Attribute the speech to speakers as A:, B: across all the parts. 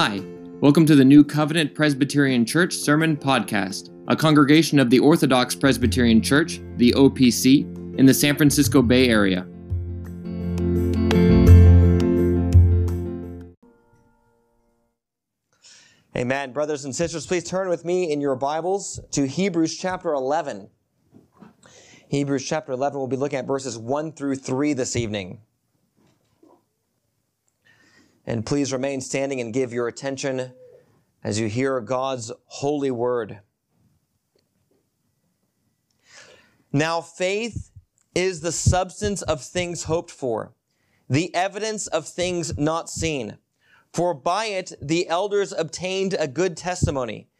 A: Hi, welcome to the New Covenant Presbyterian Church Sermon Podcast, a congregation of the Orthodox Presbyterian Church, the OPC, in the San Francisco Bay Area.
B: Amen. Brothers and sisters, please turn with me in your Bibles to Hebrews chapter 11. Hebrews chapter 11, we'll be looking at verses 1 through 3 this evening. And please remain standing and give your attention as you hear God's holy word. Now, faith is the substance of things hoped for, the evidence of things not seen. For by it the elders obtained a good testimony.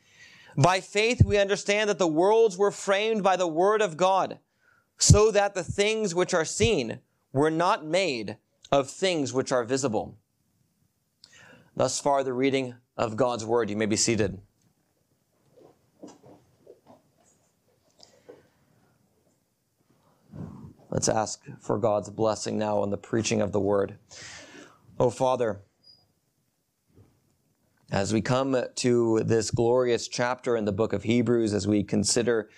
B: By faith we understand that the worlds were framed by the word of God, so that the things which are seen were not made of things which are visible. Thus far, the reading of God's word. You may be seated. Let's ask for God's blessing now on the preaching of the word. Oh, Father, as we come to this glorious chapter in the book of Hebrews, as we consider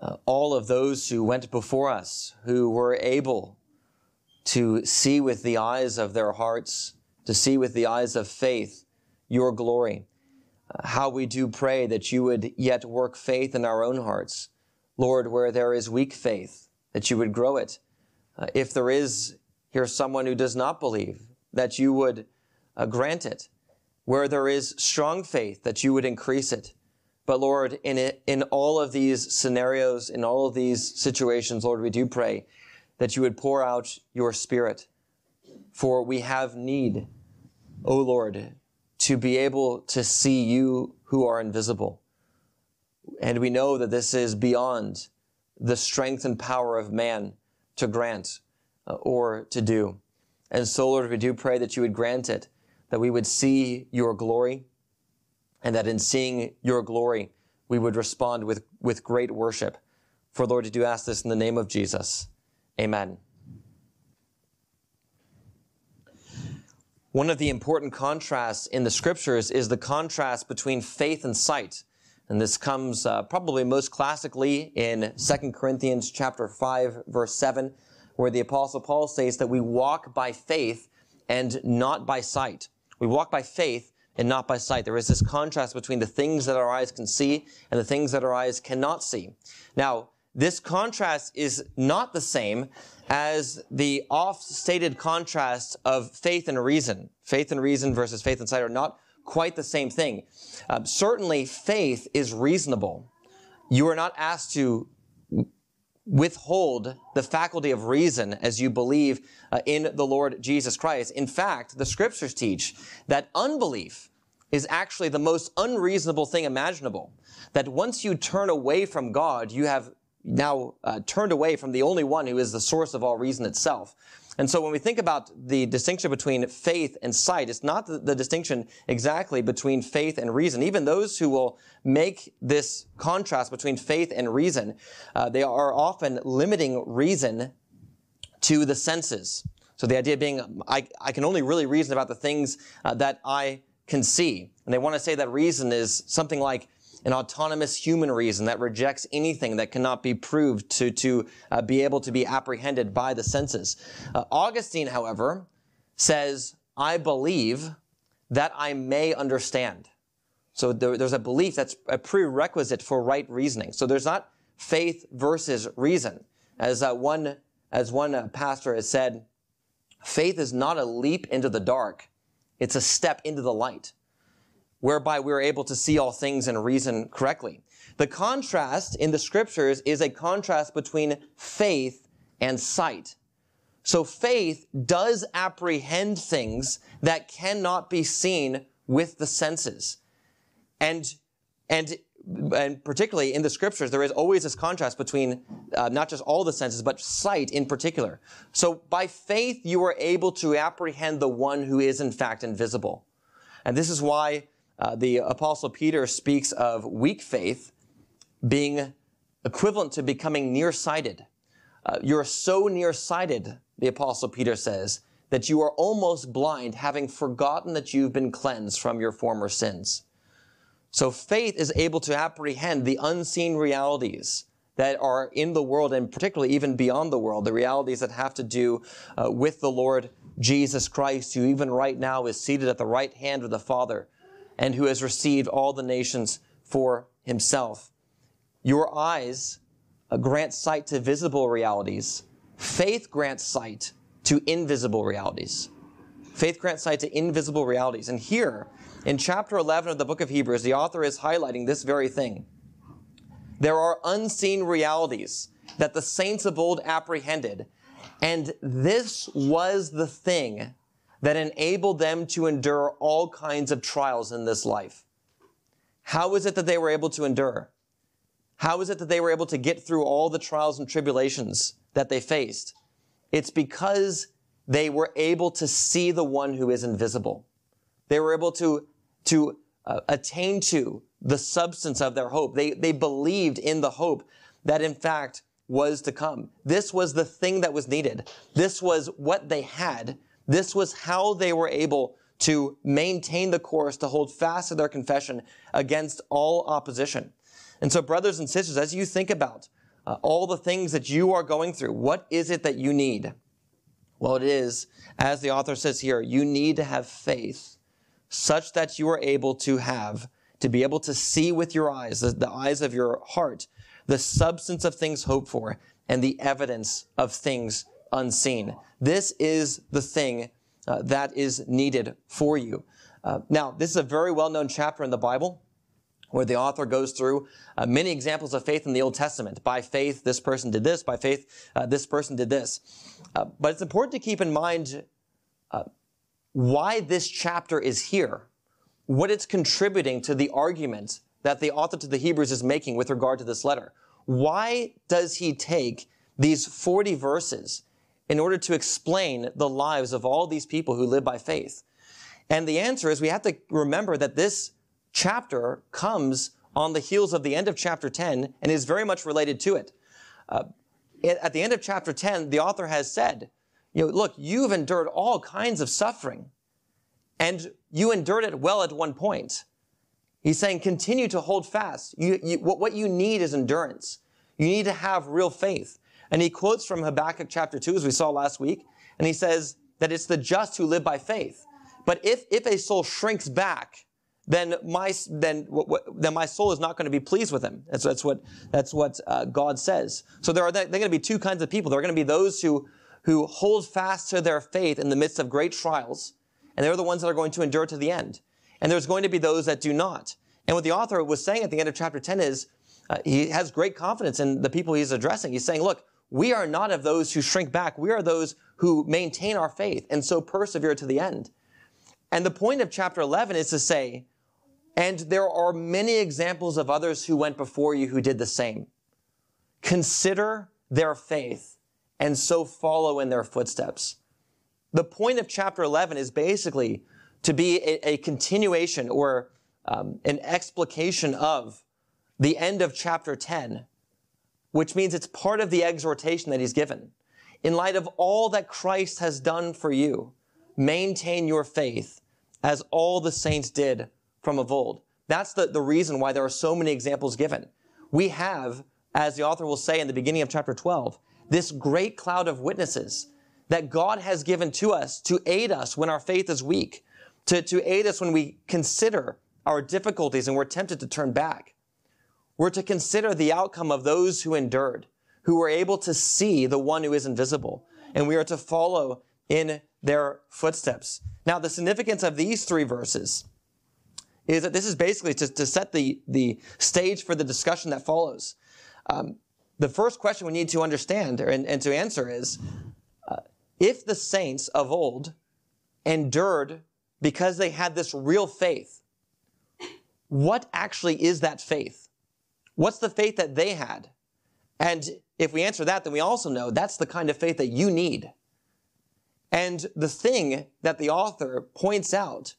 B: uh, all of those who went before us, who were able to see with the eyes of their hearts, to see with the eyes of faith your glory. Uh, how we do pray that you would yet work faith in our own hearts. Lord, where there is weak faith, that you would grow it. Uh, if there is here someone who does not believe, that you would uh, grant it where there is strong faith, that you would increase it. But Lord, in it, in all of these scenarios, in all of these situations, Lord, we do pray that you would pour out your spirit. For we have need, O Lord, to be able to see you who are invisible. And we know that this is beyond the strength and power of man to grant uh, or to do. And so, Lord, we do pray that you would grant it that we would see your glory, and that in seeing your glory, we would respond with, with great worship. For Lord, we do ask this in the name of Jesus. Amen. One of the important contrasts in the scriptures is the contrast between faith and sight. And this comes uh, probably most classically in 2 Corinthians chapter 5 verse 7 where the apostle Paul says that we walk by faith and not by sight. We walk by faith and not by sight. There is this contrast between the things that our eyes can see and the things that our eyes cannot see. Now, this contrast is not the same as the oft-stated contrast of faith and reason. Faith and reason versus faith and sight are not quite the same thing. Uh, certainly, faith is reasonable. You are not asked to withhold the faculty of reason as you believe uh, in the Lord Jesus Christ. In fact, the scriptures teach that unbelief is actually the most unreasonable thing imaginable. That once you turn away from God, you have now uh, turned away from the only one who is the source of all reason itself. And so when we think about the distinction between faith and sight, it's not the, the, distinction exactly between faith and reason. Even those who will make this contrast between faith and reason, uh, they are often limiting reason to the senses. So the idea being, I, I can only really reason about the things uh, that I can see. And they want to say that reason is something like an autonomous human reason that rejects anything that cannot be proved to, to uh, be able to be apprehended by the senses. Uh, Augustine, however, says, I believe that I may understand. So there, there's a belief that's a prerequisite for right reasoning. So there's not faith versus reason. As uh, one, as one uh, pastor has said, faith is not a leap into the dark. It's a step into the light whereby we're able to see all things and reason correctly. The contrast in the scriptures is a contrast between faith and sight. So faith does apprehend things that cannot be seen with the senses. And, and, and particularly in the scriptures, there is always this contrast between uh, not just all the senses, but sight in particular. So by faith, you are able to apprehend the one who is in fact invisible. And this is why uh, the apostle Peter speaks of weak faith being equivalent to becoming nearsighted. Uh, you're so nearsighted, the apostle Peter says, that you are almost blind, having forgotten that you've been cleansed from your former sins. So faith is able to apprehend the unseen realities that are in the world and particularly even beyond the world, the realities that have to do uh, with the Lord Jesus Christ, who even right now is seated at the right hand of the Father and who has received all the nations for himself. Your eyes uh, grant sight to visible realities. Faith grants sight to invisible realities. Faith grants sight to invisible realities. And here, in chapter 11 of the book of Hebrews, the author is highlighting this very thing. There are unseen realities that the saints of old apprehended, and this was the thing that enabled them to endure all kinds of trials in this life. How is it that they were able to endure? How is it that they were able to get through all the trials and tribulations that they faced? It's because they were able to see the one who is invisible. They were able to, to uh, attain to the substance of their hope. They, they believed in the hope that in fact was to come. This was the thing that was needed. This was what they had. This was how they were able to maintain the course, to hold fast to their confession against all opposition. And so, brothers and sisters, as you think about uh, all the things that you are going through, what is it that you need? Well, it is, as the author says here, you need to have faith such that you are able to have, to be able to see with your eyes, the, the eyes of your heart, the substance of things hoped for and the evidence of things unseen. This is the thing uh, that is needed for you. Uh, now, this is a very well known chapter in the Bible where the author goes through uh, many examples of faith in the Old Testament. By faith, this person did this. By faith, uh, this person did this. Uh, but it's important to keep in mind uh, why this chapter is here, what it's contributing to the argument that the author to the Hebrews is making with regard to this letter. Why does he take these 40 verses in order to explain the lives of all these people who live by faith? And the answer is we have to remember that this chapter comes on the heels of the end of chapter 10 and is very much related to it. Uh, at the end of chapter 10, the author has said, you know, look, you've endured all kinds of suffering and you endured it well at one point. He's saying continue to hold fast. You, you, what, what you need is endurance. You need to have real faith. And he quotes from Habakkuk chapter 2, as we saw last week, and he says that it's the just who live by faith. But if, if a soul shrinks back then my then then my soul is not going to be pleased with him. That's, that's what that's what uh, God says. So there are there are going to be two kinds of people. There are going to be those who who hold fast to their faith in the midst of great trials, and they're the ones that are going to endure to the end. And there's going to be those that do not. And what the author was saying at the end of chapter 10 is uh, he has great confidence in the people he's addressing. He's saying, look, we are not of those who shrink back. We are those who maintain our faith and so persevere to the end. And the point of chapter 11 is to say, and there are many examples of others who went before you who did the same. Consider their faith and so follow in their footsteps. The point of chapter 11 is basically to be a, a continuation or um, an explication of the end of chapter 10, which means it's part of the exhortation that he's given. In light of all that Christ has done for you, maintain your faith as all the saints did from of old. That's the, the reason why there are so many examples given. We have, as the author will say in the beginning of chapter 12, this great cloud of witnesses that God has given to us to aid us when our faith is weak, to, to aid us when we consider our difficulties and we're tempted to turn back. We're to consider the outcome of those who endured, who were able to see the one who is invisible, and we are to follow in their footsteps. Now, the significance of these three verses is that this is basically to, to set the, the stage for the discussion that follows. Um, the first question we need to understand and, and to answer is uh, if the saints of old endured because they had this real faith, what actually is that faith? What's the faith that they had? And if we answer that, then we also know that's the kind of faith that you need. And the thing that the author points out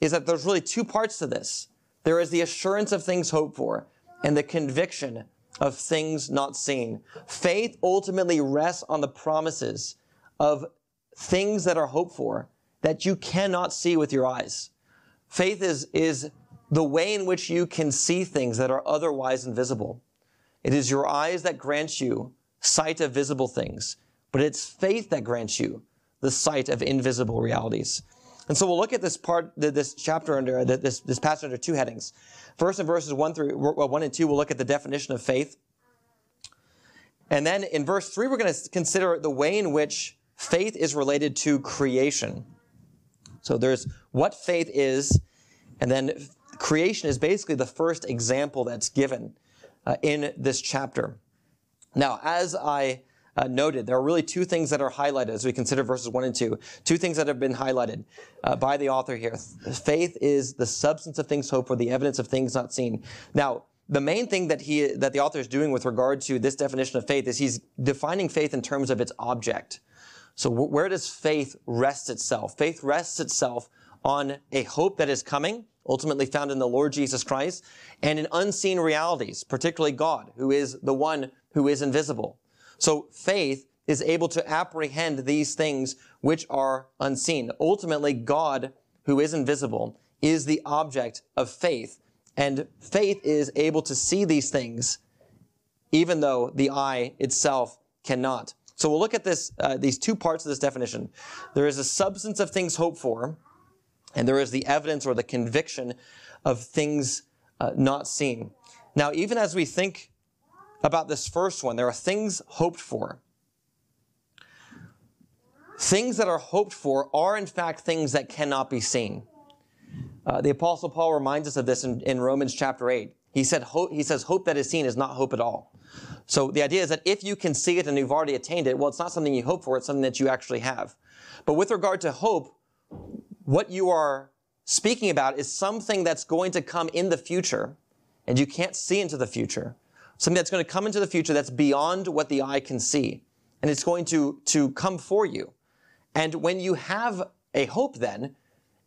B: is that there's really two parts to this. There is the assurance of things hoped for and the conviction of things not seen. Faith ultimately rests on the promises of things that are hoped for that you cannot see with your eyes. Faith is, is the way in which you can see things that are otherwise invisible. It is your eyes that grant you sight of visible things, but it's faith that grants you the sight of invisible realities. And so we'll look at this part, this chapter under, this, this passage under two headings. First, in verses one through one and two, we'll look at the definition of faith. And then in verse three, we're going to consider the way in which faith is related to creation. So there's what faith is, and then creation is basically the first example that's given uh, in this chapter. Now, as I uh, noted, there are really two things that are highlighted as we consider verses 1 and 2. Two things that have been highlighted uh, by the author here. Faith is the substance of things hoped for, the evidence of things not seen. Now, the main thing that he that the author is doing with regard to this definition of faith is he's defining faith in terms of its object. So where does faith rest itself? Faith rests itself on a hope that is coming, ultimately found in the Lord Jesus Christ, and in unseen realities, particularly God, who is the one who is invisible. So faith is able to apprehend these things which are unseen. Ultimately, God, who is invisible, is the object of faith. And faith is able to see these things, even though the eye itself cannot. So we'll look at this, uh, these two parts of this definition. There is a substance of things hoped for, and there is the evidence or the conviction of things uh, not seen. Now, even as we think about this first one, there are things hoped for. Things that are hoped for are, in fact, things that cannot be seen. Uh, the Apostle Paul reminds us of this in, in Romans chapter 8. He, said, he says, Hope that is seen is not hope at all. So the idea is that if you can see it and you've already attained it, well, it's not something you hope for, it's something that you actually have. But with regard to hope, what you are speaking about is something that's going to come in the future, and you can't see into the future. Something that's going to come into the future that's beyond what the eye can see. And it's going to, to come for you. And when you have a hope then,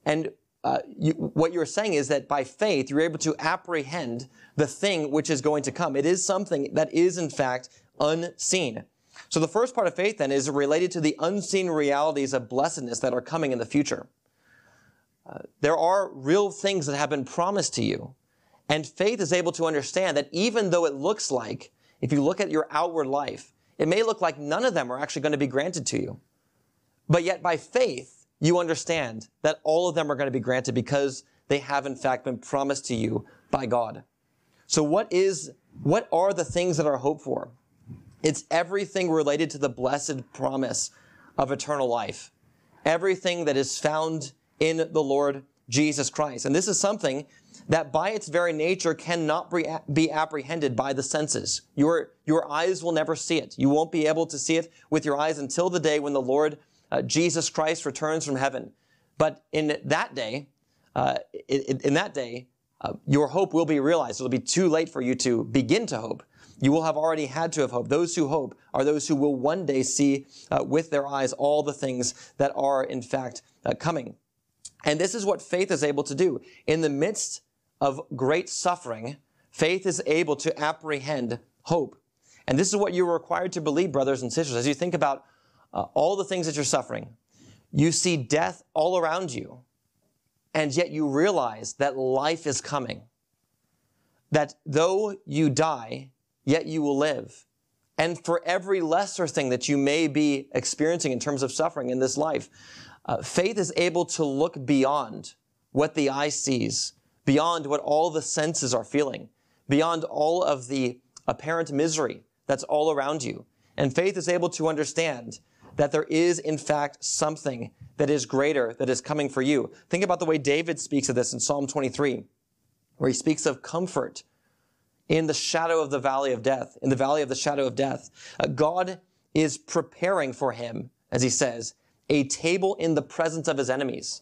B: and uh, you, what you're saying is that by faith, you're able to apprehend the thing which is going to come. It is something that is, in fact, unseen. So the first part of faith then is related to the unseen realities of blessedness that are coming in the future. There are real things that have been promised to you. And faith is able to understand that even though it looks like, if you look at your outward life, it may look like none of them are actually going to be granted to you. But yet by faith, you understand that all of them are going to be granted because they have in fact been promised to you by God. So what is, what are the things that are hoped for? It's everything related to the blessed promise of eternal life. Everything that is found in the Lord Jesus Christ. And this is something that by its very nature cannot be apprehended by the senses. Your, your eyes will never see it. You won't be able to see it with your eyes until the day when the Lord uh, Jesus Christ returns from heaven. But in that day, uh, in, in, that day, uh, your hope will be realized. It'll be too late for you to begin to hope. You will have already had to have hope. Those who hope are those who will one day see uh, with their eyes all the things that are in fact uh, coming. And this is what faith is able to do. In the midst of great suffering, faith is able to apprehend hope. And this is what you're required to believe, brothers and sisters, as you think about uh, all the things that you're suffering. You see death all around you, and yet you realize that life is coming. That though you die, yet you will live. And for every lesser thing that you may be experiencing in terms of suffering in this life, uh, faith is able to look beyond what the eye sees, beyond what all the senses are feeling, beyond all of the apparent misery that's all around you. And faith is able to understand that there is, in fact, something that is greater that is coming for you. Think about the way David speaks of this in Psalm 23, where he speaks of comfort in the shadow of the valley of death, in the valley of the shadow of death. Uh, God is preparing for him, as he says, a table in the presence of his enemies.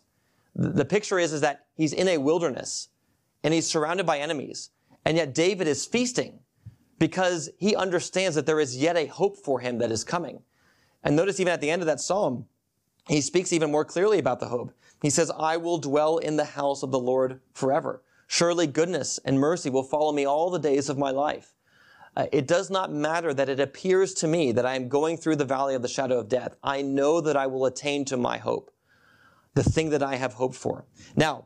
B: The, picture is, is that he's in a wilderness and he's surrounded by enemies. And yet David is feasting because he understands that there is yet a hope for him that is coming. And notice even at the end of that psalm, he speaks even more clearly about the hope. He says, I will dwell in the house of the Lord forever. Surely goodness and mercy will follow me all the days of my life. Uh, it does not matter that it appears to me that I am going through the valley of the shadow of death. I know that I will attain to my hope, the thing that I have hoped for. Now,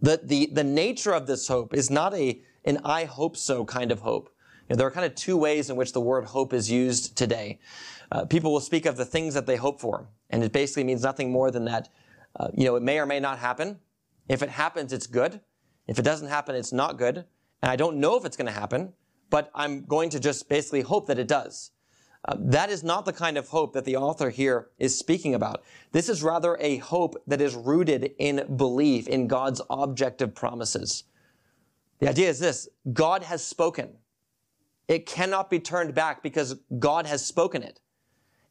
B: the, the, the nature of this hope is not a, an I hope so kind of hope. You know, there are kind of two ways in which the word hope is used today. Uh, people will speak of the things that they hope for, and it basically means nothing more than that. Uh, you know, it may or may not happen. If it happens, it's good. If it doesn't happen, it's not good. And I don't know if it's going to happen, but I'm going to just basically hope that it does. Uh, that is not the kind of hope that the author here is speaking about. This is rather a hope that is rooted in belief in God's objective promises. The idea is this God has spoken. It cannot be turned back because God has spoken it.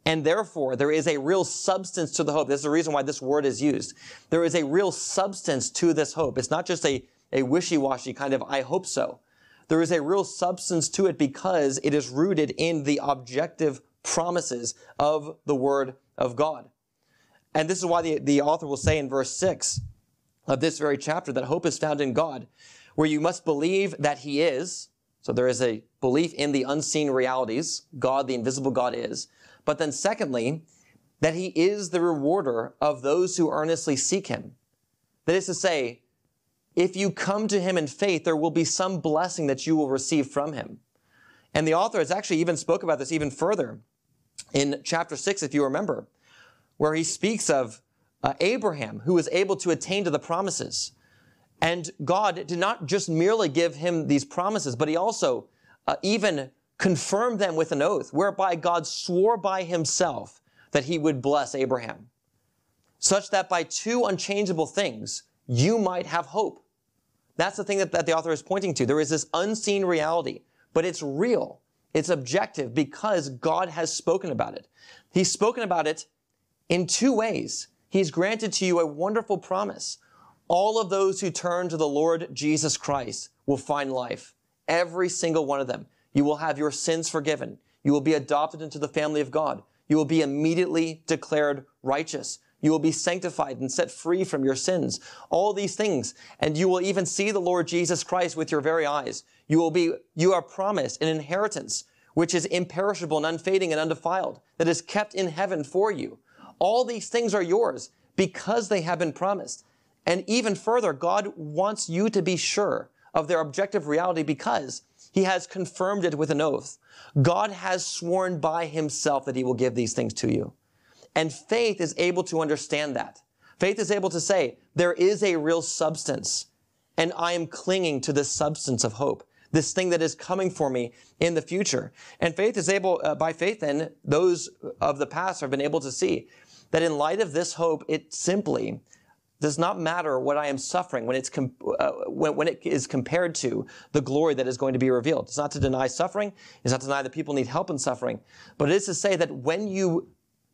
B: And therefore, there is a real substance to the hope. This is the reason why this word is used. There is a real substance to this hope. It's not just a, a wishy-washy kind of, I hope so. There is a real substance to it because it is rooted in the objective promises of the Word of God. And this is why the, the author will say in verse 6 of this very chapter that hope is found in God, where you must believe that He is. So there is a belief in the unseen realities, God, the invisible God is. But then secondly, that he is the rewarder of those who earnestly seek him. That is to say, if you come to him in faith, there will be some blessing that you will receive from him. And the author has actually even spoke about this even further in chapter six, if you remember, where he speaks of uh, Abraham, who was able to attain to the promises. And God did not just merely give him these promises, but he also uh, even confirmed them with an oath, whereby God swore by himself that he would bless Abraham, such that by two unchangeable things, you might have hope. That's the thing that, that the author is pointing to. There is this unseen reality, but it's real. It's objective because God has spoken about it. He's spoken about it in two ways. He's granted to you a wonderful promise. All of those who turn to the Lord Jesus Christ will find life. Every single one of them. You will have your sins forgiven. You will be adopted into the family of God. You will be immediately declared righteous. You will be sanctified and set free from your sins. All these things. And you will even see the Lord Jesus Christ with your very eyes. You will be, you are promised an inheritance which is imperishable and unfading and undefiled, that is kept in heaven for you. All these things are yours because they have been promised. And even further, God wants you to be sure of their objective reality because he has confirmed it with an oath. God has sworn by himself that he will give these things to you. And faith is able to understand that. Faith is able to say, there is a real substance, and I am clinging to this substance of hope, this thing that is coming for me in the future. And faith is able, uh, by faith then, those of the past have been able to see that in light of this hope, it simply does not matter what I am suffering when it's com- uh, when, when, it is compared to the glory that is going to be revealed. It's not to deny suffering. It's not to deny that people need help in suffering, but it is to say that when you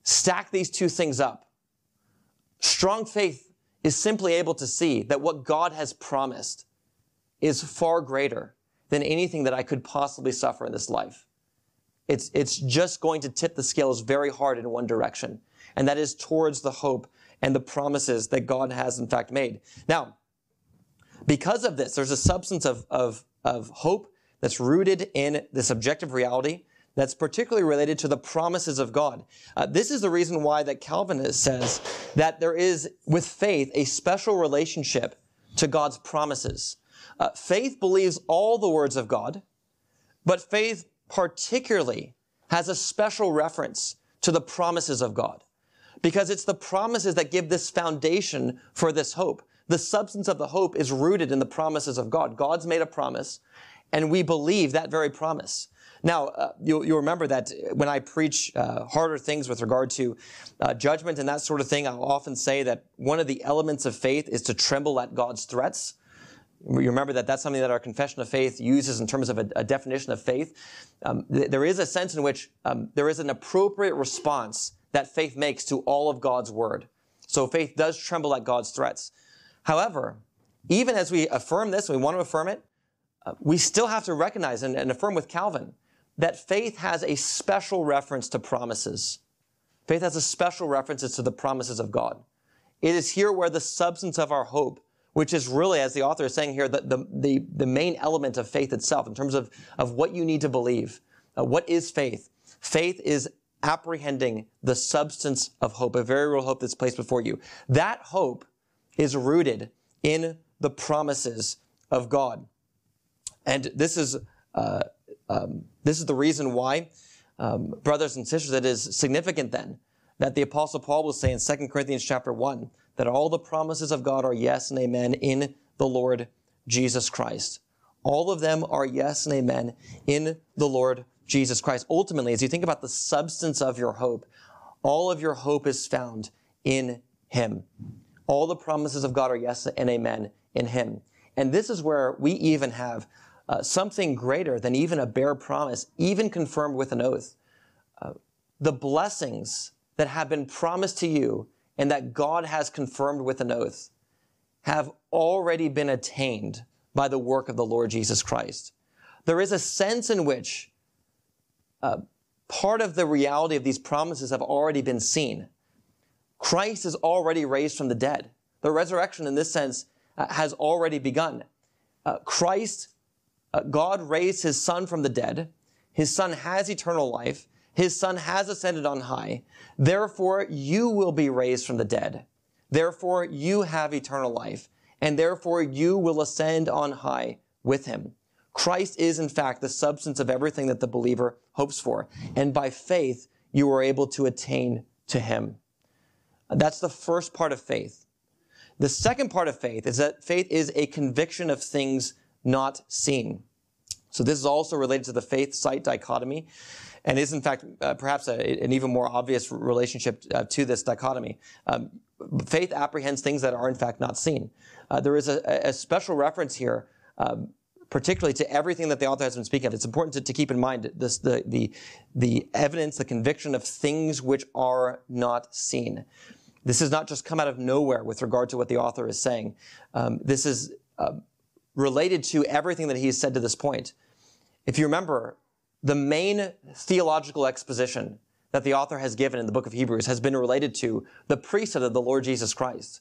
B: stack these two things up, strong faith is simply able to see that what God has promised is far greater than anything that I could possibly suffer in this life. It's, it's just going to tip the scales very hard in one direction, and that is towards the hope and the promises that God has in fact made. Now, because of this, there's a substance of, of, of hope that's rooted in this objective reality that's particularly related to the promises of God. Uh, this is the reason why that Calvinist says that there is, with faith, a special relationship to God's promises. Uh, faith believes all the words of God, but faith particularly has a special reference to the promises of God because it's the promises that give this foundation for this hope. The substance of the hope is rooted in the promises of God. God's made a promise, and we believe that very promise. Now, uh, you'll, you'll, remember that when I preach uh, harder things with regard to uh, judgment and that sort of thing, I'll often say that one of the elements of faith is to tremble at God's threats. You remember that that's something that our confession of faith uses in terms of a, a definition of faith. Um, th- there is a sense in which um, there is an appropriate response that faith makes to all of God's word. So faith does tremble at God's threats. However, even as we affirm this, we want to affirm it, uh, we still have to recognize and, and affirm with Calvin that faith has a special reference to promises. Faith has a special reference to the promises of God. It is here where the substance of our hope, which is really, as the author is saying here, the, the, the, the main element of faith itself in terms of, of what you need to believe. Uh, what is faith? Faith is apprehending the substance of hope, a very real hope that's placed before you. That hope is rooted in the promises of God. And this is, uh, um, this is the reason why, um, brothers and sisters, it is significant then that the apostle Paul will say in 2 Corinthians chapter 1 that all the promises of God are yes and amen in the Lord Jesus Christ. All of them are yes and amen in the Lord Jesus Christ. Ultimately, as you think about the substance of your hope, all of your hope is found in Him. All the promises of God are yes and amen in Him. And this is where we even have uh, something greater than even a bare promise, even confirmed with an oath. Uh, the blessings that have been promised to you and that God has confirmed with an oath have already been attained by the work of the Lord Jesus Christ. There is a sense in which uh, part of the reality of these promises have already been seen. Christ is already raised from the dead. The resurrection, in this sense, uh, has already begun. Uh, Christ, uh, God raised his son from the dead. His son has eternal life. His son has ascended on high. Therefore, you will be raised from the dead. Therefore, you have eternal life. And therefore, you will ascend on high with him. Christ is, in fact, the substance of everything that the believer hopes for. And by faith, you are able to attain to him. That's the first part of faith. The second part of faith is that faith is a conviction of things not seen. So this is also related to the faith sight dichotomy and is in fact uh, perhaps a, an even more obvious relationship uh, to this dichotomy. Um, faith apprehends things that are in fact not seen. Uh, there is a, a, special reference here um, particularly to everything that the author has been speaking of. It's important to, to keep in mind this, the, the, the evidence, the conviction of things which are not seen. This has not just come out of nowhere with regard to what the author is saying. Um, this is uh, related to everything that he has said to this point. If you remember, the main theological exposition that the author has given in the book of Hebrews has been related to the priesthood of the Lord Jesus Christ.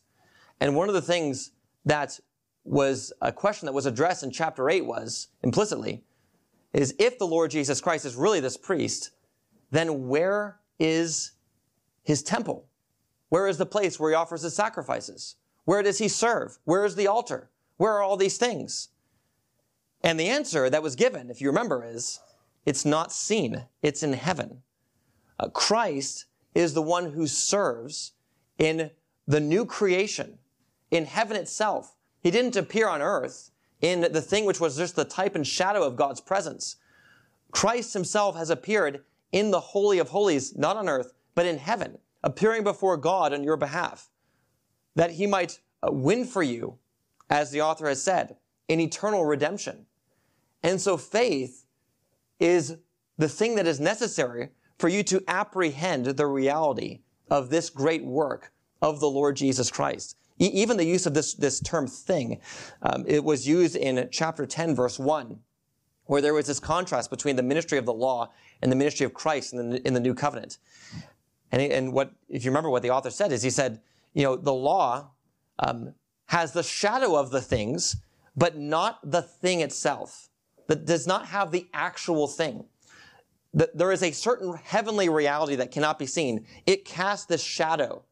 B: And one of the things that was a question that was addressed in chapter 8 was implicitly is if the Lord Jesus Christ is really this priest, then where is his temple? Where is the place where he offers his sacrifices? Where does he serve? Where is the altar? Where are all these things? And the answer that was given, if you remember, is it's not seen. It's in heaven. Uh, Christ is the one who serves in the new creation, in heaven itself, he didn't appear on earth in the thing which was just the type and shadow of God's presence. Christ himself has appeared in the Holy of Holies, not on earth, but in heaven, appearing before God on your behalf, that he might uh, win for you, as the author has said, in eternal redemption. And so faith is the thing that is necessary for you to apprehend the reality of this great work of the Lord Jesus Christ even the use of this, this term thing, um, it was used in chapter 10, verse 1, where there was this contrast between the ministry of the law and the ministry of Christ in the, in the new covenant. And, and what, if you remember what the author said, is he said, you know, the law um, has the shadow of the things, but not the thing itself. That does not have the actual thing. That there is a certain heavenly reality that cannot be seen. It casts this shadow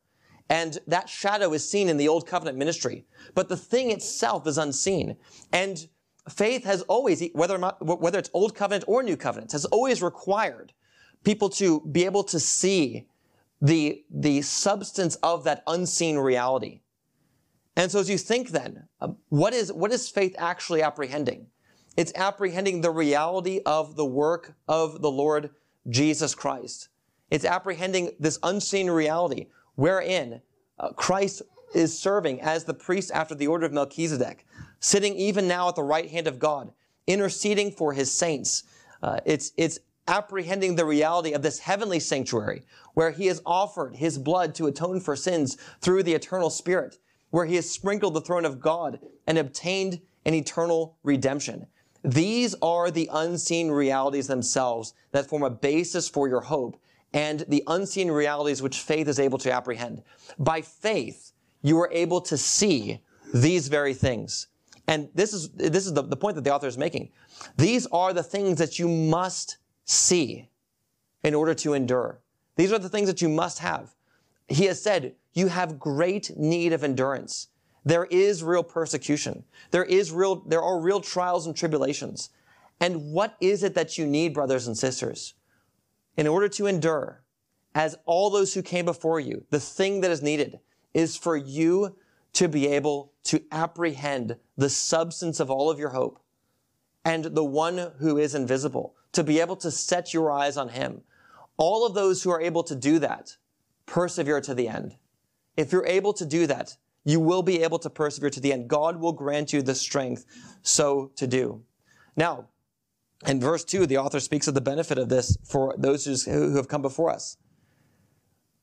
B: and that shadow is seen in the old covenant ministry. But the thing itself is unseen. And faith has always, whether, not, whether it's old covenant or new covenant, has always required people to be able to see the, the substance of that unseen reality. And so as you think then, um, what is, what is faith actually apprehending? It's apprehending the reality of the work of the Lord Jesus Christ. It's apprehending this unseen reality wherein uh, Christ is serving as the priest after the order of Melchizedek, sitting even now at the right hand of God, interceding for his saints. Uh, it's, it's apprehending the reality of this heavenly sanctuary where he has offered his blood to atone for sins through the eternal spirit, where he has sprinkled the throne of God and obtained an eternal redemption. These are the unseen realities themselves that form a basis for your hope and the unseen realities which faith is able to apprehend. By faith, you are able to see these very things. And this is, this is the, the point that the author is making. These are the things that you must see in order to endure. These are the things that you must have. He has said, you have great need of endurance. There is real persecution. There is real, there are real trials and tribulations. And what is it that you need, brothers and sisters? In order to endure, as all those who came before you, the thing that is needed is for you to be able to apprehend the substance of all of your hope and the one who is invisible, to be able to set your eyes on him. All of those who are able to do that persevere to the end. If you're able to do that, you will be able to persevere to the end. God will grant you the strength so to do. Now, in verse 2, the author speaks of the benefit of this for those who have come before us.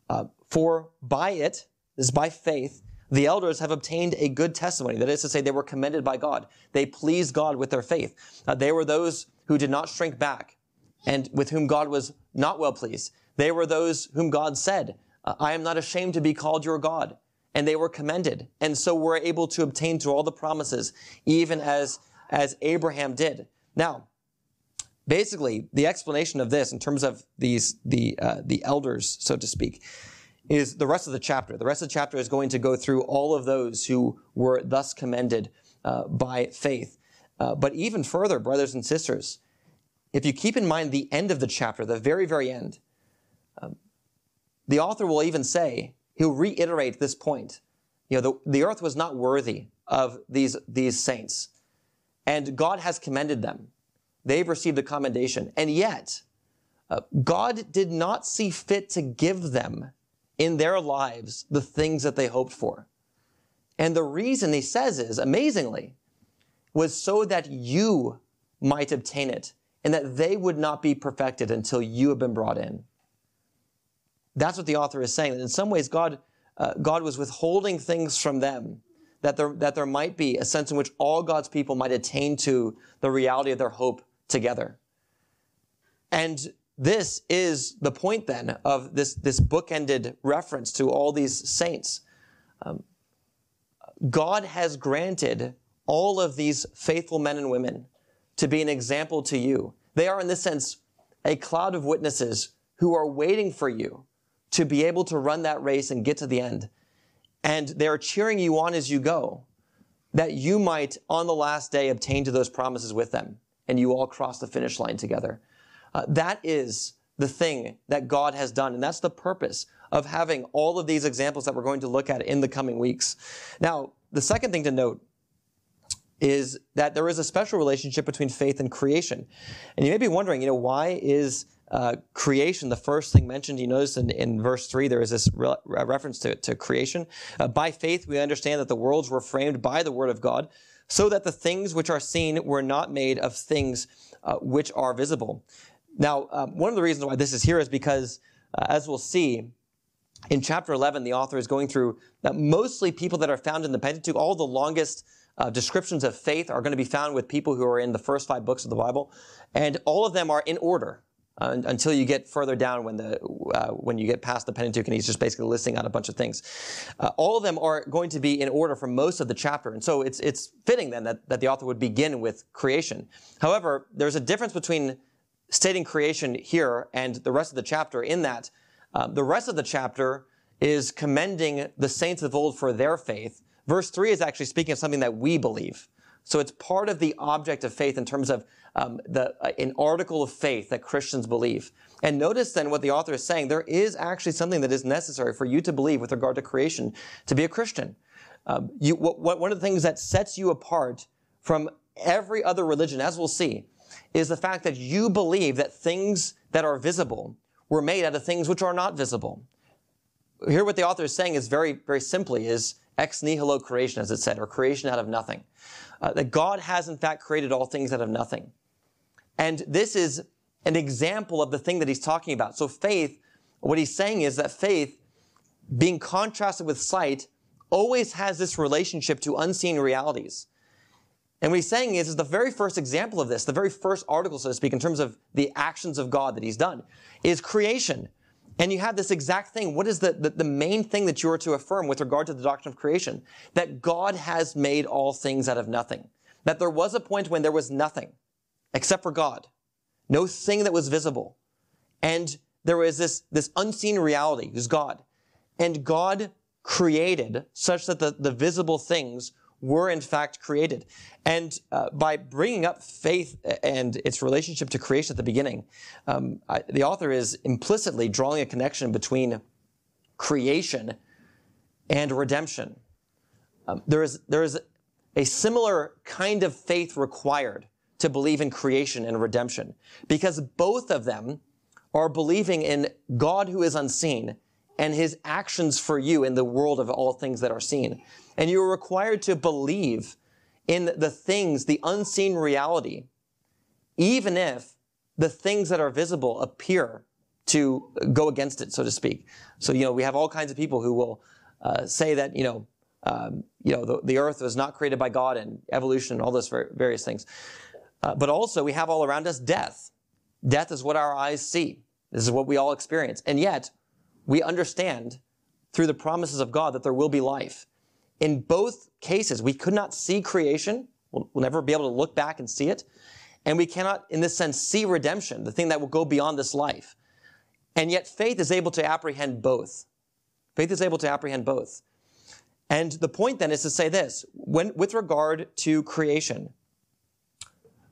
B: Uh, for by it, this is by faith, the elders have obtained a good testimony. That is to say, they were commended by God. They pleased God with their faith. Uh, they were those who did not shrink back and with whom God was not well pleased. They were those whom God said, I am not ashamed to be called your God. And they were commended. And so were able to obtain to all the promises, even as, as Abraham did. Now, basically, the explanation of this in terms of these, the, uh, the elders, so to speak, is the rest of the chapter. The rest of the chapter is going to go through all of those who were thus commended uh, by faith. Uh, but even further, brothers and sisters, if you keep in mind the end of the chapter, the very, very end, um, the author will even say, he'll reiterate this point. You know, the, the earth was not worthy of these, these saints, and God has commended them. They've received a commendation, and yet, uh, God did not see fit to give them in their lives the things that they hoped for. And the reason he says is, amazingly, was so that you might obtain it and that they would not be perfected until you have been brought in. That's what the author is saying. In some ways, God, uh, God was withholding things from them that there, that there might be a sense in which all God's people might attain to the reality of their hope together. And this is the point then of this, this bookended reference to all these saints. Um, God has granted all of these faithful men and women to be an example to you. They are, in this sense, a cloud of witnesses who are waiting for you to be able to run that race and get to the end. And they are cheering you on as you go, that you might, on the last day, obtain to those promises with them, and you all cross the finish line together. Uh, that is the thing that God has done, and that's the purpose of having all of these examples that we're going to look at in the coming weeks. Now, the second thing to note is that there is a special relationship between faith and creation. And you may be wondering, you know, why is uh, creation the first thing mentioned? You notice in, in verse 3 there is this re- reference to, to creation. Uh, by faith, we understand that the worlds were framed by the word of God, so that the things which are seen were not made of things uh, which are visible. Now, um, one of the reasons why this is here is because, uh, as we'll see, in chapter 11, the author is going through that mostly people that are found in the Pentateuch, all the longest uh, descriptions of faith are going to be found with people who are in the first five books of the Bible, and all of them are in order. Uh, until you get further down when the uh, when you get past the Pentateuch and he's just basically listing out a bunch of things. Uh, all of them are going to be in order for most of the chapter, and so it's it's fitting then that, that the author would begin with creation. However, there's a difference between stating creation here and the rest of the chapter in that um, the rest of the chapter is commending the saints of old for their faith, Verse 3 is actually speaking of something that we believe. So it's part of the object of faith in terms of um, the, uh, an article of faith that Christians believe. And notice then what the author is saying. There is actually something that is necessary for you to believe with regard to creation to be a Christian. Um, you, what, what, one of the things that sets you apart from every other religion, as we'll see, is the fact that you believe that things that are visible were made out of things which are not visible. Here what the author is saying is very, very simply is ex nihilo creation, as it said, or creation out of nothing. Uh, that God has in fact created all things out of nothing. And this is an example of the thing that he's talking about. So faith, what he's saying is that faith, being contrasted with sight, always has this relationship to unseen realities. And what he's saying is, is the very first example of this, the very first article, so to speak, in terms of the actions of God that he's done, is creation. And you have this exact thing. What is the, the, the, main thing that you are to affirm with regard to the doctrine of creation? That God has made all things out of nothing. That there was a point when there was nothing except for God. No thing that was visible. And there was this, this unseen reality, who's God. And God created such that the, the visible things were in fact created. And uh, by bringing up faith and its relationship to creation at the beginning, um, I, the author is implicitly drawing a connection between creation and redemption. Um, there is there is a similar kind of faith required to believe in creation and redemption because both of them are believing in God who is unseen and his actions for you in the world of all things that are seen. And you are required to believe in the things, the unseen reality, even if the things that are visible appear to go against it, so to speak. So, you know, we have all kinds of people who will uh, say that, you know, um, you know, the, the, earth was not created by God and evolution and all those various things. Uh, but also we have all around us death. Death is what our eyes see. This is what we all experience. And yet we understand through the promises of God that there will be life. In both cases, we could not see creation. We'll, we'll, never be able to look back and see it. And we cannot, in this sense, see redemption, the thing that will go beyond this life. And yet faith is able to apprehend both. Faith is able to apprehend both. And the point then is to say this, when, with regard to creation,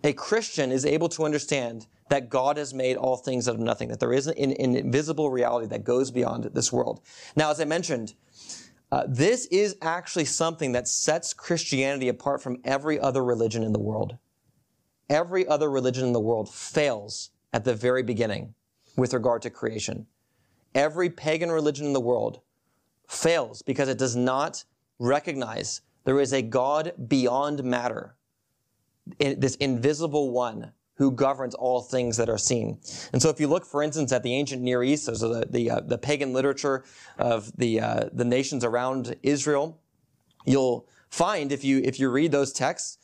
B: a Christian is able to understand that God has made all things out of nothing, that there is an, an invisible reality that goes beyond this world. Now, as I mentioned, uh, this is actually something that sets Christianity apart from every other religion in the world. Every other religion in the world fails at the very beginning with regard to creation. Every pagan religion in the world fails because it does not recognize there is a God beyond matter, this invisible one who governs all things that are seen. And so if you look, for instance, at the ancient Near East, so the, the, uh, the pagan literature of the, uh, the nations around Israel, you'll find if you, if you read those texts,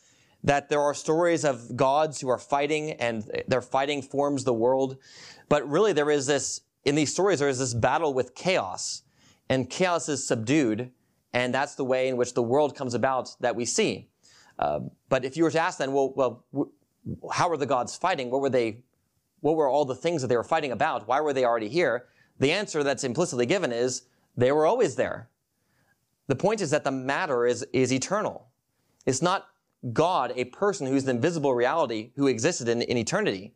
B: that there are stories of gods who are fighting and their fighting forms the world. But really there is this, in these stories, there is this battle with chaos and chaos is subdued. And that's the way in which the world comes about that we see. Uh, but if you were to ask then, well, well, how were the gods fighting? What were they, what were all the things that they were fighting about? Why were they already here? The answer that's implicitly given is they were always there. The point is that the matter is, is eternal. It's not God, a person who's an invisible reality who existed in, in eternity.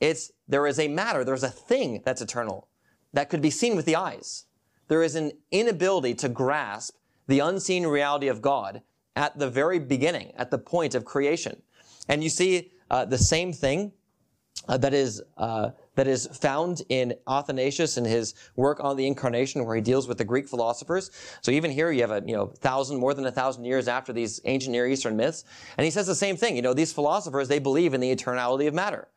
B: It's, there is a matter, there's a thing that's eternal that could be seen with the eyes. There is an inability to grasp the unseen reality of God at the very beginning, at the point of creation. And you see uh, the same thing uh, that is uh, that is found in Athanasius in his work on the incarnation, where he deals with the Greek philosophers. So even here, you have a you know thousand, more than a thousand years after these ancient Near Eastern myths, and he says the same thing. You know, these philosophers they believe in the eternality of matter.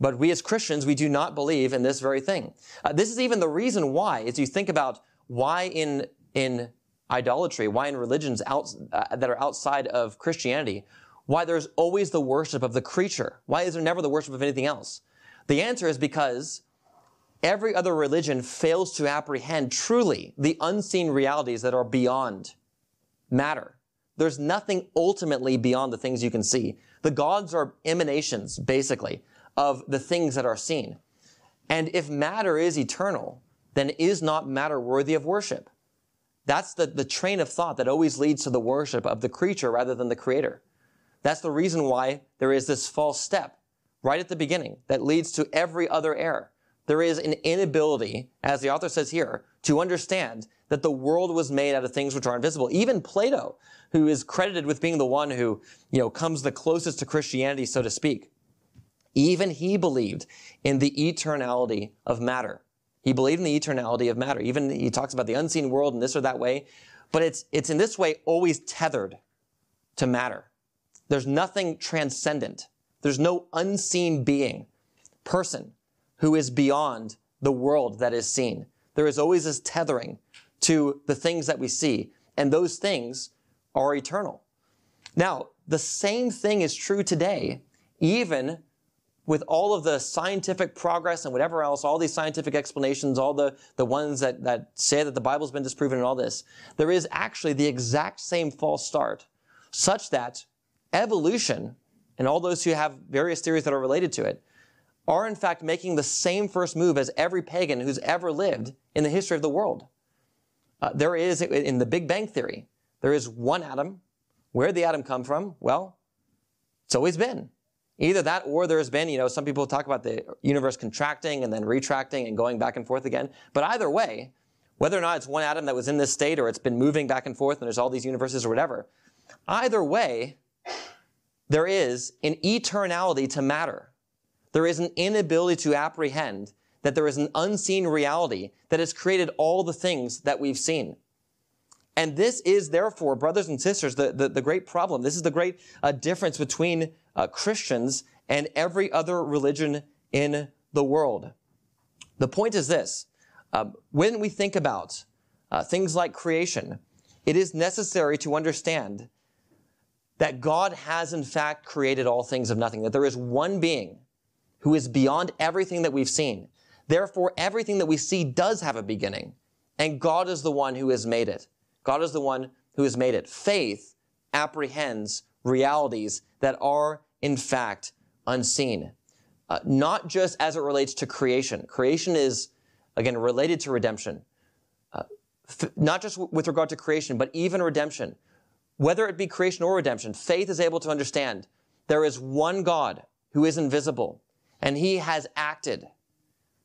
B: But we as Christians, we do not believe in this very thing. Uh, this is even the reason why, as you think about why in in idolatry, why in religions out, uh, that are outside of Christianity, why there's always the worship of the creature. Why is there never the worship of anything else? The answer is because every other religion fails to apprehend truly the unseen realities that are beyond matter. There's nothing ultimately beyond the things you can see. The gods are emanations, basically, of the things that are seen. And if matter is eternal, then is not matter worthy of worship? That's the, the train of thought that always leads to the worship of the creature rather than the creator. That's the reason why there is this false step right at the beginning that leads to every other error. There is an inability, as the author says here, to understand that the world was made out of things which are invisible. Even Plato, who is credited with being the one who, you know, comes the closest to Christianity, so to speak, even he believed in the eternality of matter. He believed in the eternality of matter. Even he talks about the unseen world in this or that way, but it's, it's in this way always tethered to matter. There's nothing transcendent. There's no unseen being, person, who is beyond the world that is seen. There is always this tethering to the things that we see, and those things are eternal. Now, the same thing is true today, even with all of the scientific progress and whatever else, all these scientific explanations, all the, the ones that, that say that the Bible's been disproven and all this, there is actually the exact same false start, such that evolution and all those who have various theories that are related to it are in fact making the same first move as every pagan who's ever lived in the history of the world. Uh, there is, in the Big Bang Theory, there is one atom. Where did the atom come from? Well, it's always been. Either that or there's been, you know, some people talk about the universe contracting and then retracting and going back and forth again. But either way, whether or not it's one atom that was in this state or it's been moving back and forth and there's all these universes or whatever, either way, there is an eternality to matter. There is an inability to apprehend that there is an unseen reality that has created all the things that we've seen. And this is therefore, brothers and sisters, the, the, the great problem. This is the great uh, difference between uh, Christians and every other religion in the world. The point is this. Uh, when we think about uh, things like creation, it is necessary to understand that God has in fact created all things of nothing, that there is one being who is beyond everything that we've seen. Therefore, everything that we see does have a beginning, and God is the one who has made it. God is the one who has made it. Faith apprehends realities that are, in fact, unseen. Uh, not just as it relates to creation. Creation is, again, related to redemption. Uh, f- not just w- with regard to creation, but even redemption. Whether it be creation or redemption, faith is able to understand there is one God who is invisible, and he has acted.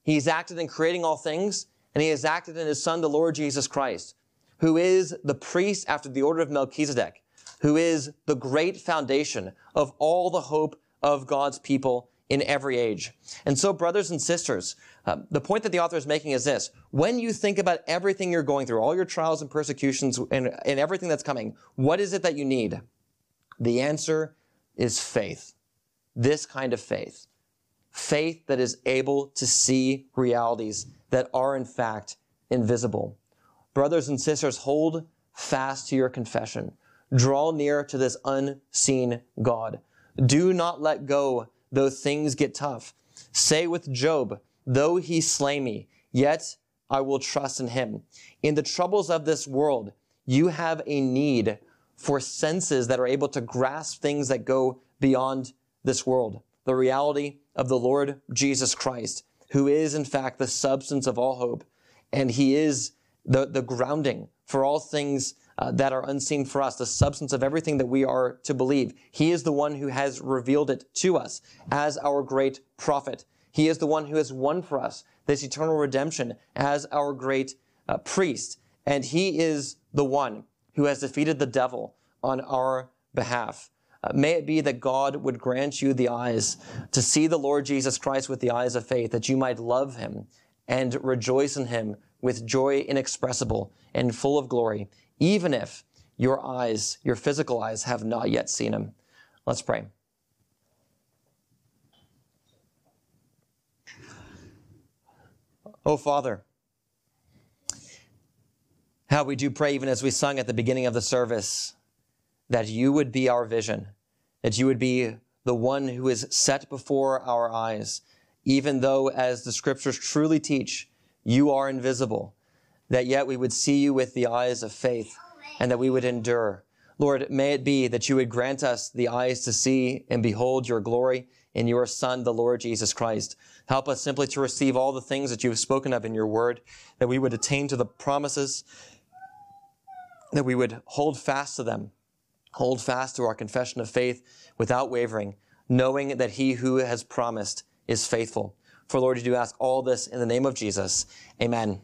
B: He's acted in creating all things, and he has acted in his Son, the Lord Jesus Christ, who is the priest after the order of Melchizedek, who is the great foundation of all the hope of God's people in every age. And so, brothers and sisters, uh, the point that the author is making is this. When you think about everything you're going through, all your trials and persecutions and, and everything that's coming, what is it that you need? The answer is faith. This kind of faith. Faith that is able to see realities that are in fact invisible. Brothers and sisters, hold fast to your confession. Draw near to this unseen God. Do not let go though things get tough. Say with Job, though he slay me, yet I will trust in him. In the troubles of this world, you have a need for senses that are able to grasp things that go beyond this world. The reality of the Lord Jesus Christ, who is in fact the substance of all hope, and he is the, the grounding for all things uh, that are unseen for us, the substance of everything that we are to believe. He is the one who has revealed it to us as our great prophet. He is the one who has won for us this eternal redemption as our great uh, priest. And he is the one who has defeated the devil on our behalf. Uh, may it be that God would grant you the eyes to see the Lord Jesus Christ with the eyes of faith, that you might love him and rejoice in him with joy inexpressible and full of glory, even if your eyes, your physical eyes, have not yet seen him. Let's pray. Oh, Father, how we do pray, even as we sung at the beginning of the service, that you would be our vision, that you would be the one who is set before our eyes, even though, as the scriptures truly teach, you are invisible, that yet we would see you with the eyes of faith and that we would endure. Lord, may it be that you would grant us the eyes to see and behold your glory in your Son, the Lord Jesus Christ. Help us simply to receive all the things that you have spoken of in your word, that we would attain to the promises, that we would hold fast to them, hold fast to our confession of faith without wavering, knowing that he who has promised is faithful. For Lord, you do ask all this in the name of Jesus. Amen.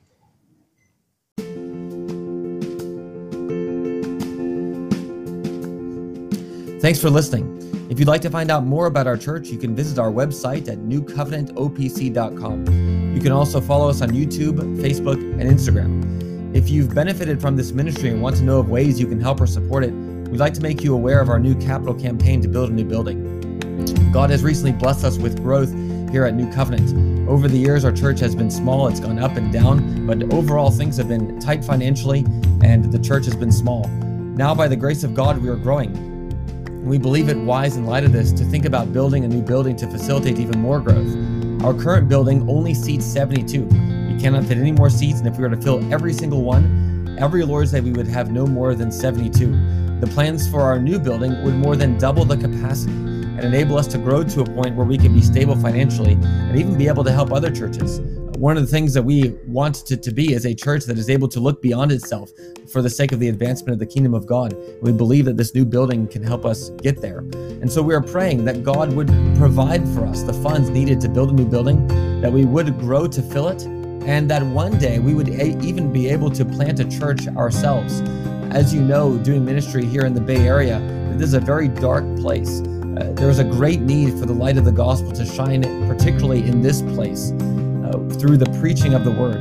A: Thanks for listening. If you'd like to find out more about our church, you can visit our website at newcovenantopc.com. You can also follow us on YouTube, Facebook, and Instagram. If you've benefited from this ministry and want to know of ways you can help or support it, we'd like to make you aware of our new capital campaign to build a new building. God has recently blessed us with growth here at New Covenant. Over the years, our church has been small, it's gone up and down, but overall, things have been tight financially, and the church has been small. Now, by the grace of God, we are growing. We believe it wise in light of this to think about building a new building to facilitate even more growth. Our current building only seats 72. We cannot fit any more seats, and if we were to fill every single one, every Lord's Day we would have no more than 72. The plans for our new building would more than double the capacity and enable us to grow to a point where we can be stable financially and even be able to help other churches. One of the things that we want to, to be is a church that is able to look beyond itself for the sake of the advancement of the kingdom of God. We believe that this new building can help us get there. And so we are praying that God would provide for us the funds needed to build a new building, that we would grow to fill it, and that one day we would a- even be able to plant a church ourselves. As you know, doing ministry here in the Bay Area, this is a very dark place. Uh, there is a great need for the light of the gospel to shine, particularly in this place, uh, through the preaching of the word.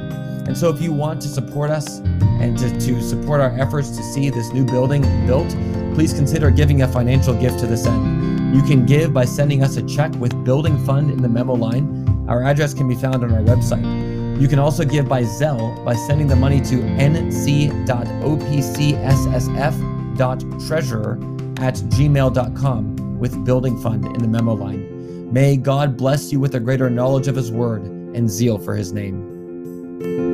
A: And so, if you want to support us and to, to support our efforts to see this new building built, please consider giving a financial gift to this end. You can give by sending us a check with Building Fund in the memo line. Our address can be found on our website. You can also give by Zelle by sending the money to nc.opcssf.treasurer at gmail.com with Building Fund in the memo line. May God bless you with a greater knowledge of His Word and zeal for His name.